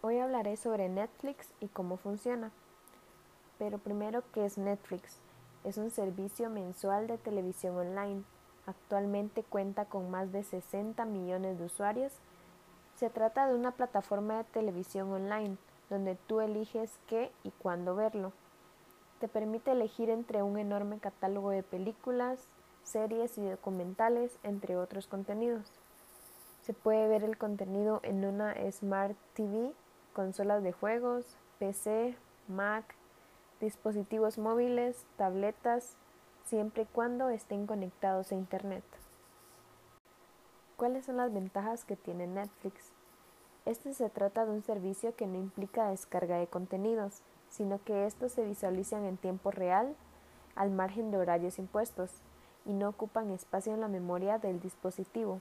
Hoy hablaré sobre Netflix y cómo funciona. Pero primero, ¿qué es Netflix? Es un servicio mensual de televisión online. Actualmente cuenta con más de 60 millones de usuarios. Se trata de una plataforma de televisión online donde tú eliges qué y cuándo verlo. Te permite elegir entre un enorme catálogo de películas, series y documentales, entre otros contenidos. Se puede ver el contenido en una Smart TV consolas de juegos, PC, Mac, dispositivos móviles, tabletas, siempre y cuando estén conectados a Internet. ¿Cuáles son las ventajas que tiene Netflix? Este se trata de un servicio que no implica descarga de contenidos, sino que estos se visualizan en tiempo real, al margen de horarios impuestos, y no ocupan espacio en la memoria del dispositivo.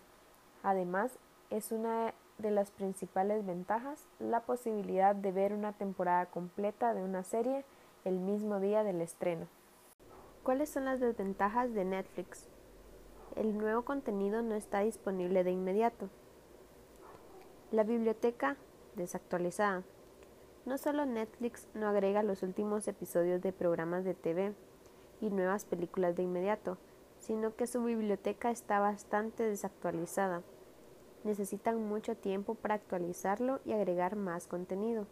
Además, es una de las principales ventajas la posibilidad de ver una temporada completa de una serie el mismo día del estreno. ¿Cuáles son las desventajas de Netflix? El nuevo contenido no está disponible de inmediato. La biblioteca desactualizada. No solo Netflix no agrega los últimos episodios de programas de TV y nuevas películas de inmediato, sino que su biblioteca está bastante desactualizada necesitan mucho tiempo para actualizarlo y agregar más contenido.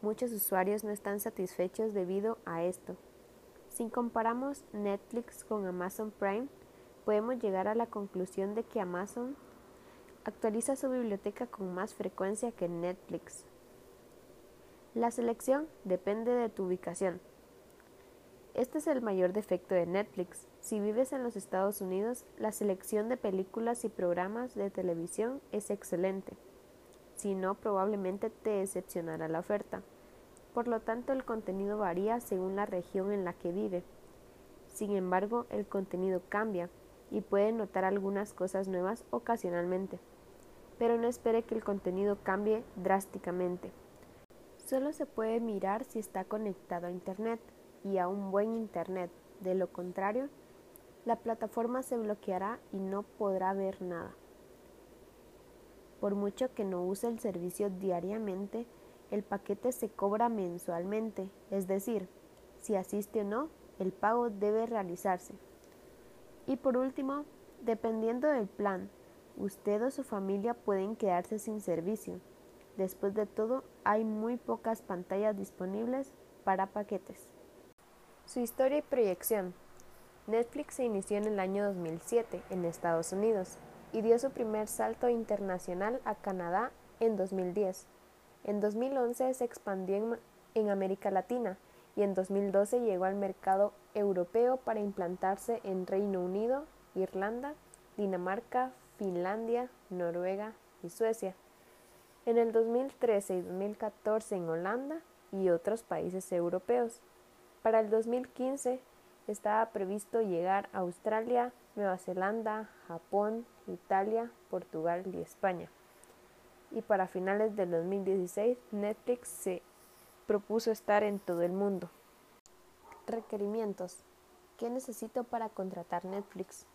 Muchos usuarios no están satisfechos debido a esto. Si comparamos Netflix con Amazon Prime, podemos llegar a la conclusión de que Amazon actualiza su biblioteca con más frecuencia que Netflix. La selección depende de tu ubicación. Este es el mayor defecto de Netflix. Si vives en los Estados Unidos, la selección de películas y programas de televisión es excelente. Si no, probablemente te decepcionará la oferta. Por lo tanto, el contenido varía según la región en la que vive. Sin embargo, el contenido cambia y puede notar algunas cosas nuevas ocasionalmente. Pero no espere que el contenido cambie drásticamente. Solo se puede mirar si está conectado a Internet y a un buen Internet. De lo contrario, la plataforma se bloqueará y no podrá ver nada. Por mucho que no use el servicio diariamente, el paquete se cobra mensualmente, es decir, si asiste o no, el pago debe realizarse. Y por último, dependiendo del plan, usted o su familia pueden quedarse sin servicio. Después de todo, hay muy pocas pantallas disponibles para paquetes. Su historia y proyección. Netflix se inició en el año 2007 en Estados Unidos y dio su primer salto internacional a Canadá en 2010. En 2011 se expandió en, América Latina y en 2012 llegó al mercado europeo para implantarse en Reino Unido, Irlanda, Dinamarca, Finlandia, Noruega y Suecia. En el 2013 y 2014 en Holanda y otros países europeos. Para el 2015 estaba previsto llegar a Australia, Nueva Zelanda, Japón, Italia, Portugal y España. Y para finales del 2016 Netflix se propuso estar en todo el mundo. Requerimientos. ¿Qué necesito para contratar Netflix?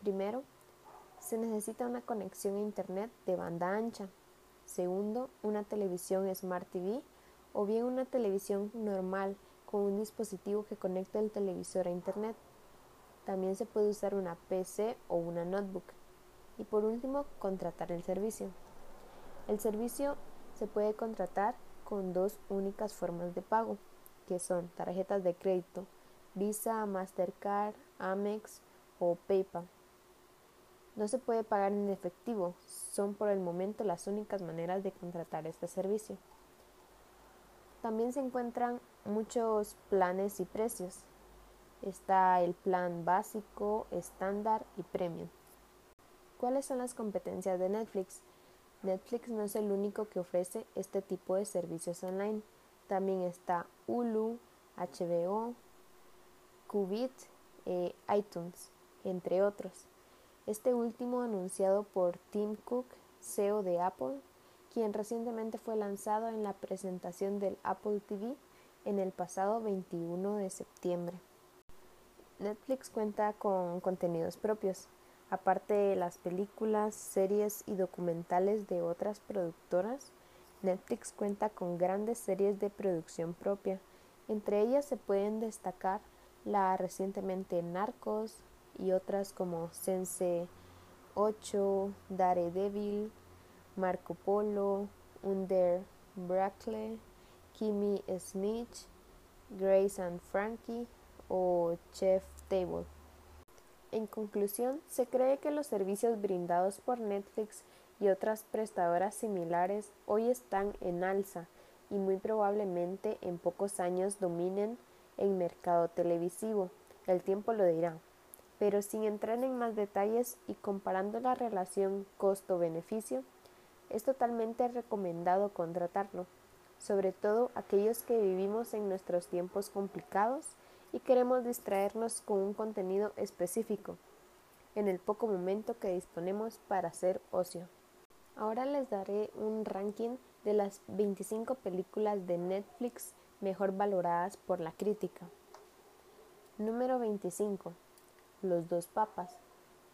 Primero, se necesita una conexión a Internet de banda ancha. Segundo, una televisión Smart TV o bien una televisión normal con un dispositivo que conecte el televisor a Internet. También se puede usar una PC o una notebook. Y por último, contratar el servicio. El servicio se puede contratar con dos únicas formas de pago, que son tarjetas de crédito, Visa, Mastercard, Amex o PayPal. No se puede pagar en efectivo, son por el momento las únicas maneras de contratar este servicio. También se encuentran muchos planes y precios. Está el plan básico, estándar y premium. ¿Cuáles son las competencias de Netflix? Netflix no es el único que ofrece este tipo de servicios online. También está Hulu, HBO, Qubit e iTunes, entre otros. Este último anunciado por Tim Cook, CEO de Apple, quien recientemente fue lanzado en la presentación del Apple TV en el pasado 21 de septiembre. Netflix cuenta con contenidos propios, aparte de las películas, series y documentales de otras productoras, Netflix cuenta con grandes series de producción propia. Entre ellas se pueden destacar la recientemente Narcos y otras como Sense 8, Daredevil, Marco Polo, Under Brackle, Kimmy Smith, Grace and Frankie o Chef Table. En conclusión, se cree que los servicios brindados por Netflix y otras prestadoras similares hoy están en alza y muy probablemente en pocos años dominen el mercado televisivo. El tiempo lo dirá. Pero sin entrar en más detalles y comparando la relación costo-beneficio, es totalmente recomendado contratarlo, sobre todo aquellos que vivimos en nuestros tiempos complicados y queremos distraernos con un contenido específico en el poco momento que disponemos para hacer ocio. Ahora les daré un ranking de las 25 películas de Netflix mejor valoradas por la crítica. Número 25. Los dos papas.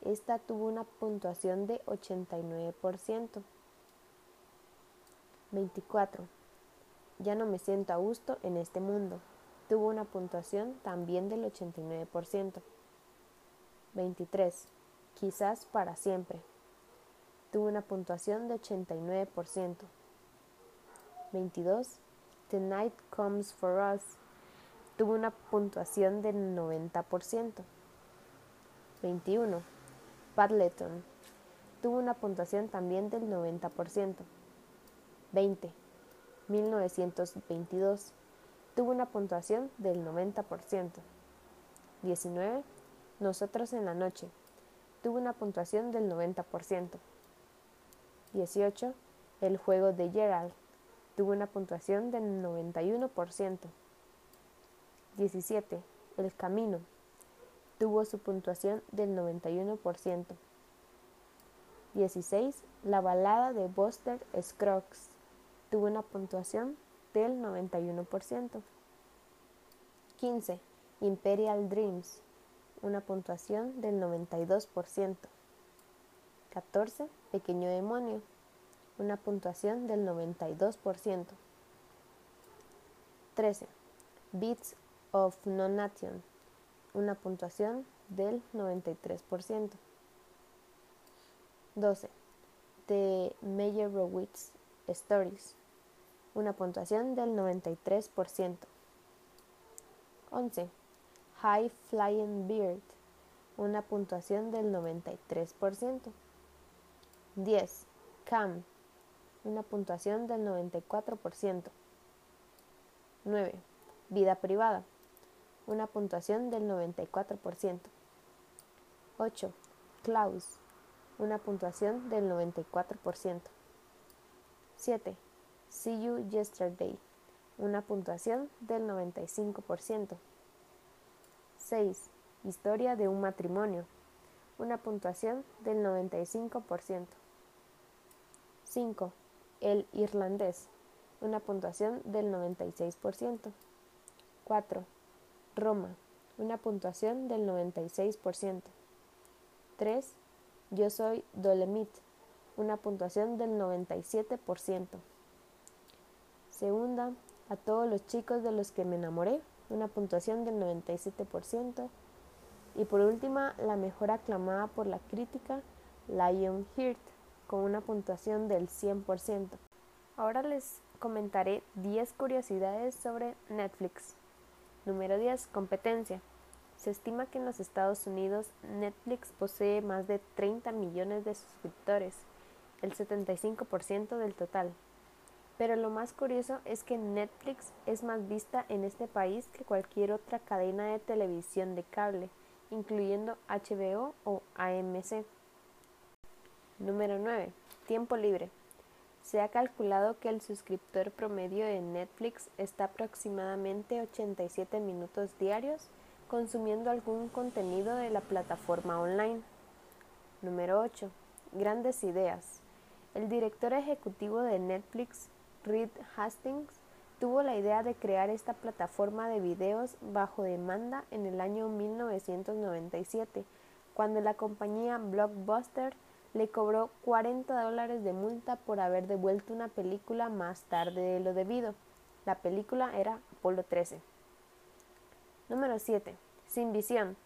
Esta tuvo una puntuación de 89%. 24. Ya no me siento a gusto en este mundo. Tuvo una puntuación también del 89%. 23. Quizás para siempre tuvo una puntuación de 89%. 22. The Night Comes for Us tuvo una puntuación del 90%. 21. Padleton tuvo una puntuación también del 90%. 20. 1922 tuvo una puntuación del 90%. 19. Nosotros en la noche tuvo una puntuación del 90%. 18. El juego de Gerald tuvo una puntuación del 91%. 17. El camino tuvo su puntuación del 91%. 16. La balada de Buster Scruggs tuvo una puntuación del 91%. 15. Imperial Dreams, una puntuación del 92%. 14. Pequeño demonio, una puntuación del 92%. 13. Beats of Non-Nation, una puntuación del 93%. 12. The Meyerowitz Stories, una puntuación del 93%. 11. High Flying Bird, una puntuación del 93%. 10. CAM, una puntuación del 94%. 9. Vida privada, una puntuación del 94%. 8. Klaus, una puntuación del 94%. 7. See You Yesterday, una puntuación del 95%. 6. Historia de un matrimonio, una puntuación del 95%. 5. El irlandés, una puntuación del 96%. 4. Roma, una puntuación del 96%. 3. Yo soy Dolemit, una puntuación del 97%. Segunda, a todos los chicos de los que me enamoré, una puntuación del 97%. Y por última, la mejor aclamada por la crítica, Lionheart, con una puntuación del 100%. Ahora les comentaré 10 curiosidades sobre Netflix. Número 10. Competencia. Se estima que en los Estados Unidos Netflix posee más de 30 millones de suscriptores, el 75% del total. Pero lo más curioso es que Netflix es más vista en este país que cualquier otra cadena de televisión de cable, incluyendo HBO o AMC. Número 9. Tiempo libre. Se ha calculado que el suscriptor promedio de Netflix está aproximadamente 87 minutos diarios consumiendo algún contenido de la plataforma online. Número 8. Grandes ideas. El director ejecutivo de Netflix, Reed Hastings, tuvo la idea de crear esta plataforma de videos bajo demanda en el año 1997, cuando la compañía Blockbuster le cobró 40 dólares de multa por haber devuelto una película más tarde de lo debido. La película era Apolo 13. Número 7. Sin visión.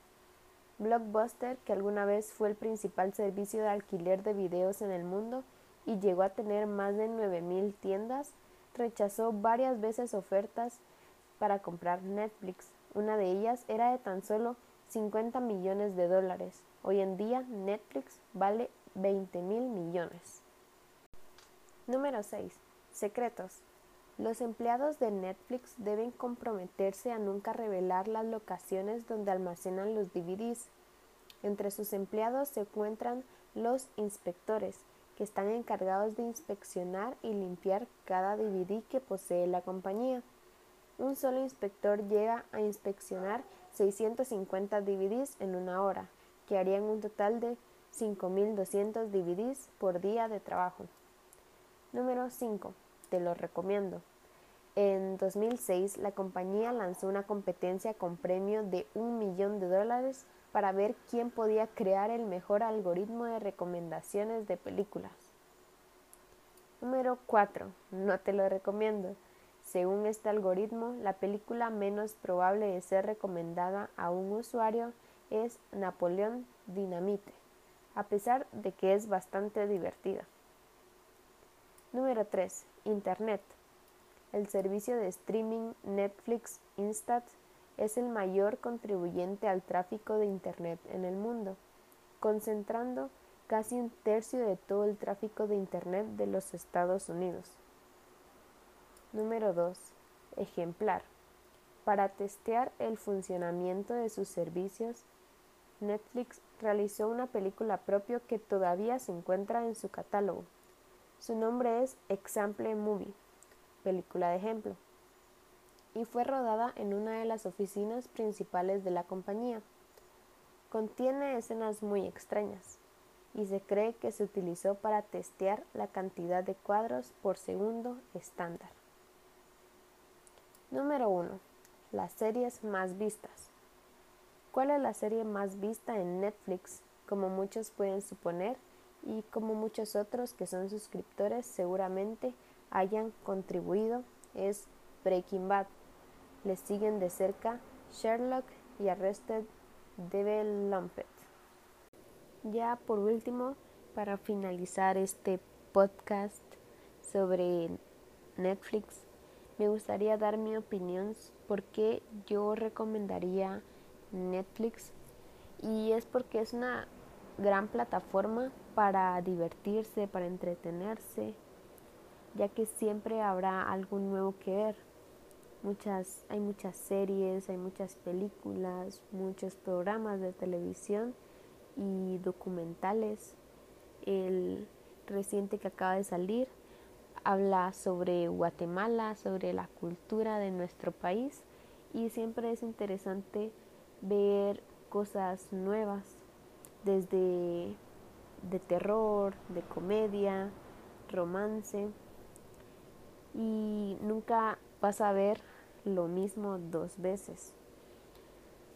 Blockbuster, que alguna vez fue el principal servicio de alquiler de videos en el mundo y llegó a tener más de 9.000 tiendas, rechazó varias veces ofertas para comprar Netflix. Una de ellas era de tan solo 50 millones de dólares. Hoy en día Netflix vale 20 mil millones. Número 6. Secretos. Los empleados de Netflix deben comprometerse a nunca revelar las locaciones donde almacenan los DVDs. Entre sus empleados se encuentran los inspectores, que están encargados de inspeccionar y limpiar cada DVD que posee la compañía. Un solo inspector llega a inspeccionar 650 DVDs en una hora, que harían un total de 5.200 DVDs por día de trabajo. Número 5. Te lo recomiendo. En 2006, la compañía lanzó una competencia con premio de un millón de dólares para ver quién podía crear el mejor algoritmo de recomendaciones de películas. Número 4. No te lo recomiendo. Según este algoritmo, la película menos probable de ser recomendada a un usuario es Napoleón Dynamite a pesar de que es bastante divertida. Número 3. Internet. El servicio de streaming Netflix Instant es el mayor contribuyente al tráfico de Internet en el mundo, concentrando casi un tercio de todo el tráfico de Internet de los Estados Unidos. Número 2. Ejemplar. Para testear el funcionamiento de sus servicios, Netflix realizó una película propia que todavía se encuentra en su catálogo. Su nombre es Example Movie, película de ejemplo, y fue rodada en una de las oficinas principales de la compañía. Contiene escenas muy extrañas y se cree que se utilizó para testear la cantidad de cuadros por segundo estándar. Número 1. Las series más vistas. ¿Cuál es la serie más vista en Netflix? Como muchos pueden suponer y como muchos otros que son suscriptores seguramente hayan contribuido es Breaking Bad. Le siguen de cerca Sherlock y Arrested Development. Ya por último, para finalizar este podcast sobre Netflix, me gustaría dar mi opinión porque yo recomendaría Netflix y es porque es una gran plataforma para divertirse, para entretenerse, ya que siempre habrá algo nuevo que ver. Muchas, hay muchas series, hay muchas películas, muchos programas de televisión y documentales. El reciente que acaba de salir habla sobre Guatemala, sobre la cultura de nuestro país y siempre es interesante ver cosas nuevas, desde de terror, de comedia, romance, y nunca vas a ver lo mismo dos veces.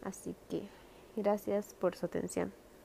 Así que gracias por su atención.